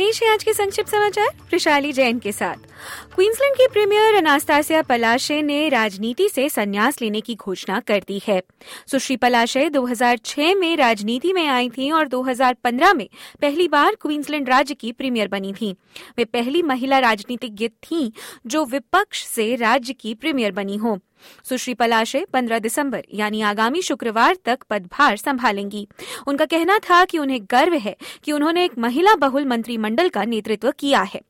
पेश है आज के संक्षिप्त समाचार वैशाली जैन के साथ। क्वींसलैंड की प्रीमियर अनास्तासिया पलाशे ने राजनीति से संन्यास लेने की घोषणा कर दी है। सुश्री पलाशे 2006 में राजनीति में आई थी और 2015 में पहली बार क्वींसलैंड राज्य की प्रीमियर बनी थी। वे पहली महिला राजनीतिज्ञ थीं जो विपक्ष से राज्य की प्रीमियर बनी हो। सुश्री पलाशे 15 दिसंबर, यानी आगामी शुक्रवार तक पदभार संभालेंगी। उनका कहना था कि उन्हें गर्व है कि उन्होंने एक महिला बहुल मंत्रिमंडल का नेतृत्व किया है।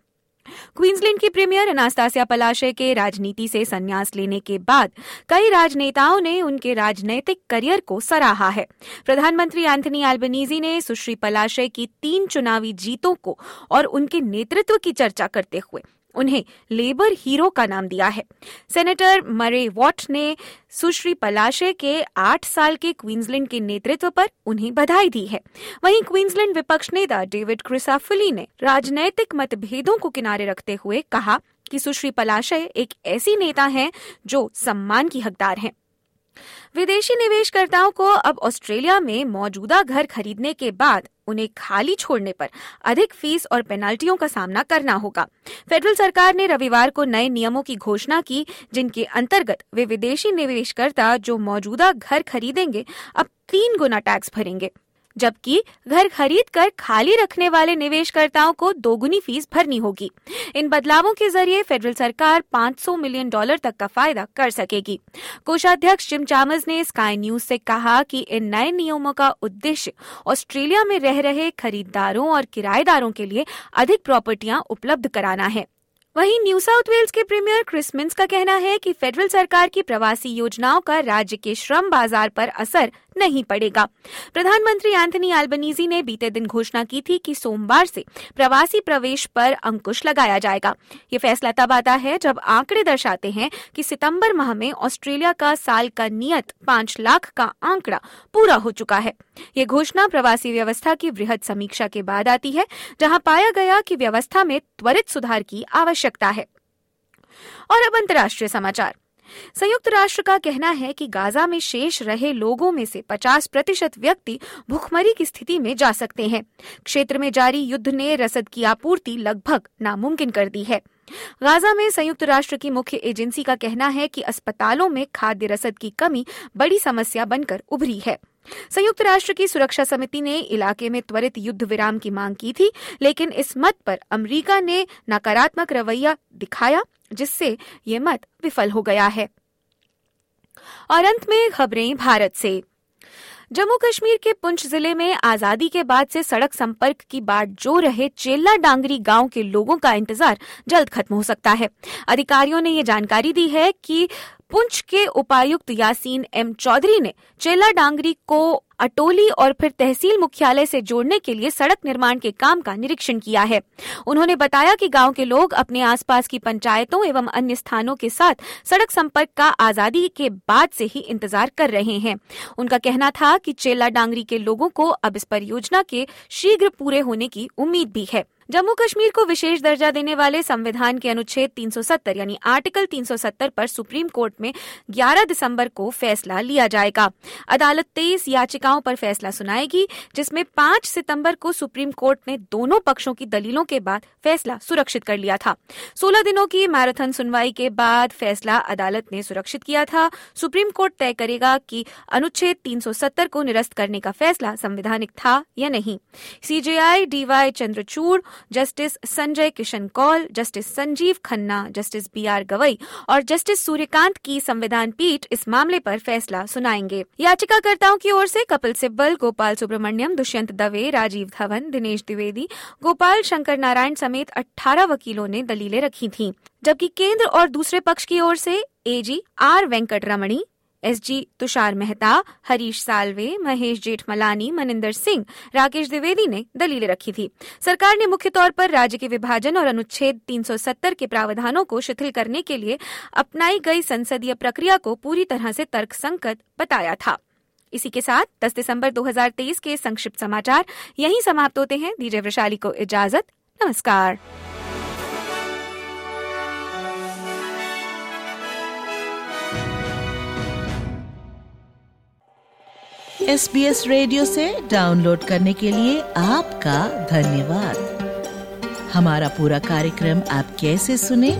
क्वींसलैंड की प्रीमियर अनास्तासिया पलाशे के राजनीति से संन्यास लेने के बाद कई राजनेताओं ने उनके राजनीतिक करियर को सराहा है। प्रधानमंत्री एंथनी एल्बनीजी ने सुश्री पलाशे की तीन चुनावी जीतों को और उनके नेतृत्व की चर्चा करते हुए उन्हें लेबर हीरो का नाम दिया है। सेनेटर मरे वॉट ने सुश्री पलाशे के आठ साल के क्वींसलैंड के नेतृत्व पर उन्हें बधाई दी है। वहीं क्वींसलैंड विपक्ष नेता डेविड क्रिसाफुली ने राजनैतिक मतभेदों को किनारे रखते हुए कहा कि सुश्री पलाशय एक ऐसी नेता हैं जो सम्मान की हकदार हैं। विदेशी निवेशकर्ताओं को अब ऑस्ट्रेलिया में मौजूदा घर खरीदने के बाद उन्हें खाली छोड़ने पर अधिक फ़ीस और पेनाल्टियों का सामना करना होगा। फेडरल सरकार ने रविवार को नए नियमों की घोषणा की, जिनके अंतर्गत वे विदेशी निवेशकर्ता जो मौजूदा घर खरीदेंगे, अब तीन गुना टैक्स भरेंगे। जबकि घर खरीद कर खाली रखने वाले निवेशकर्ताओं को दोगुनी फ़ीस भरनी होगी। इन बदलावों के ज़रिए फेडरल सरकार 500 मिलियन डॉलर तक का फ़ायदा कर सकेगी। कोषाध्यक्ष जिम चामस ने स्काई न्यूज़ से कहा कि इन नए नियमों का उद्देश्य ऑस्ट्रेलिया में रह रहे खरीदारों और किराएदारों के लिए अधिक प्रॉपर्टियाँ उपलब्ध कराना है। वहीं न्यू साउथ वेल्स के प्रीमियर क्रिसमिंस का कहना है कि फेडरल सरकार की प्रवासी योजनाओं का राज्य के श्रम बाज़ार पर असर नहीं पड़ेगा। प्रधानमंत्री एंथनी एल्बनीजी ने बीते दिन घोषणा की थी कि सोमवार से प्रवासी प्रवेश पर अंकुश लगाया जाएगा। ये फैसला तब आता है जब आंकड़े दर्शाते हैं कि सितंबर माह में ऑस्ट्रेलिया का साल का नियत पाँच लाख का आंकड़ा पूरा हो चुका है। ये घोषणा प्रवासी व्यवस्था की वृहद समीक्षा के बाद आती है, जहाँ पाया गया कि व्यवस्था में त्वरित सुधार की आवश्यकता है। और अब अंतर्राष्ट्रीय समाचार। संयुक्त राष्ट्र का कहना है कि गाजा में शेष रहे लोगों में से 50 प्रतिशत व्यक्ति भूखमरी की स्थिति में जा सकते हैं। क्षेत्र में जारी युद्ध ने रसद की आपूर्ति लगभग नामुमकिन कर दी है। गाजा में संयुक्त राष्ट्र की मुख्य एजेंसी का कहना है कि अस्पतालों में खाद्य रसद की कमी बड़ी समस्या बनकर उभरी है। संयुक्त राष्ट्र की सुरक्षा समिति ने इलाके में त्वरित युद्ध विराम की मांग की थी, लेकिन इस मत पर अमेरिका ने नकारात्मक रवैया दिखाया, जिससे ये मत विफल हो गया है। और अंत में खबरें भारत से। जम्मू कश्मीर के पुंछ ज़िले में आज़ादी के बाद से सड़क संपर्क की बाट जो रहे चेल्ला डांगरी गाँव के लोगों का इंतज़ार जल्द खत्म हो सकता है। अधिकारियों ने ये जानकारी दी है कि पुंछ के उपायुक्त यासीन एम चौधरी ने चेला डांगरी को अटोली और फिर तहसील मुख्यालय से जोड़ने के लिए सड़क निर्माण के काम का निरीक्षण किया है। उन्होंने बताया कि गाँव के लोग अपने आसपास की पंचायतों एवं अन्य स्थानों के साथ सड़क संपर्क का आज़ादी के बाद से ही इंतज़ार कर रहे हैं। उनका कहना था कि चेला डांगरी के लोगों को अब इस परियोजना के शीघ्र पूरे होने की उम्मीद भी है। जम्मू कश्मीर को विशेष दर्जा देने वाले संविधान के अनुच्छेद 370 यानी आर्टिकल 370 पर सुप्रीम कोर्ट में 11 दिसंबर को फैसला लिया जाएगा। अदालत तेईस याचिकाओं पर फैसला सुनाएगी, जिसमें 5 सितंबर को सुप्रीम कोर्ट ने दोनों पक्षों की दलीलों के बाद फैसला सुरक्षित कर लिया था। 16 दिनों की मैराथन सुनवाई के बाद फैसला अदालत ने सुरक्षित किया था। सुप्रीम कोर्ट तय करेगा कि अनुच्छेद 370 को निरस्त करने का फैसला संवैधानिक था या नहीं। CJI DY Chandrachud, justice Sanjay Kishan Kaul, justice Sanjiv Khanna, justice B R Gavai और जस्टिस सूर्यकांत की संविधान पीठ इस मामले पर फैसला सुनाएँगे। याचिकाकर्ताओं की ओर से कपिल सिब्बल गोपाल सुब्रमण्यम दुष्यंत दवे राजीव धवन दिनेश द्विवेदी गोपाल शंकर नारायण समेत 18 वकीलों ने दलीलें रखी थीं, जबकि केंद्र और दूसरे पक्ष की ओर से AG R Venkat Ramani S G Tushar Mehta Harish Salve Mahesh Jethmalani Maninder Singh Rakesh Dwivedi ने दलीलें रखी थी। सरकार ने मुख्य तौर पर राज्य के विभाजन और अनुच्छेद 370 के प्रावधानों को शिथिल करने के लिए अपनाई गई संसदीय प्रक्रिया को पूरी तरह से तर्कसंगत बताया था। इसी के साथ 10 दिसंबर 2023 के संक्षिप्त समाचार यहीं समाप्त होते हैं। दीजिए वैशाली को इजाज़त। नमस्कार। एस बी एस रेडियो से डाउनलोड करने के लिए आपका धन्यवाद। हमारा पूरा कार्यक्रम आप कैसे सुने,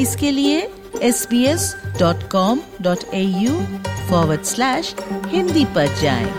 इसके लिए S B S dot com dot A U forward slash Hindi पर जाएँ।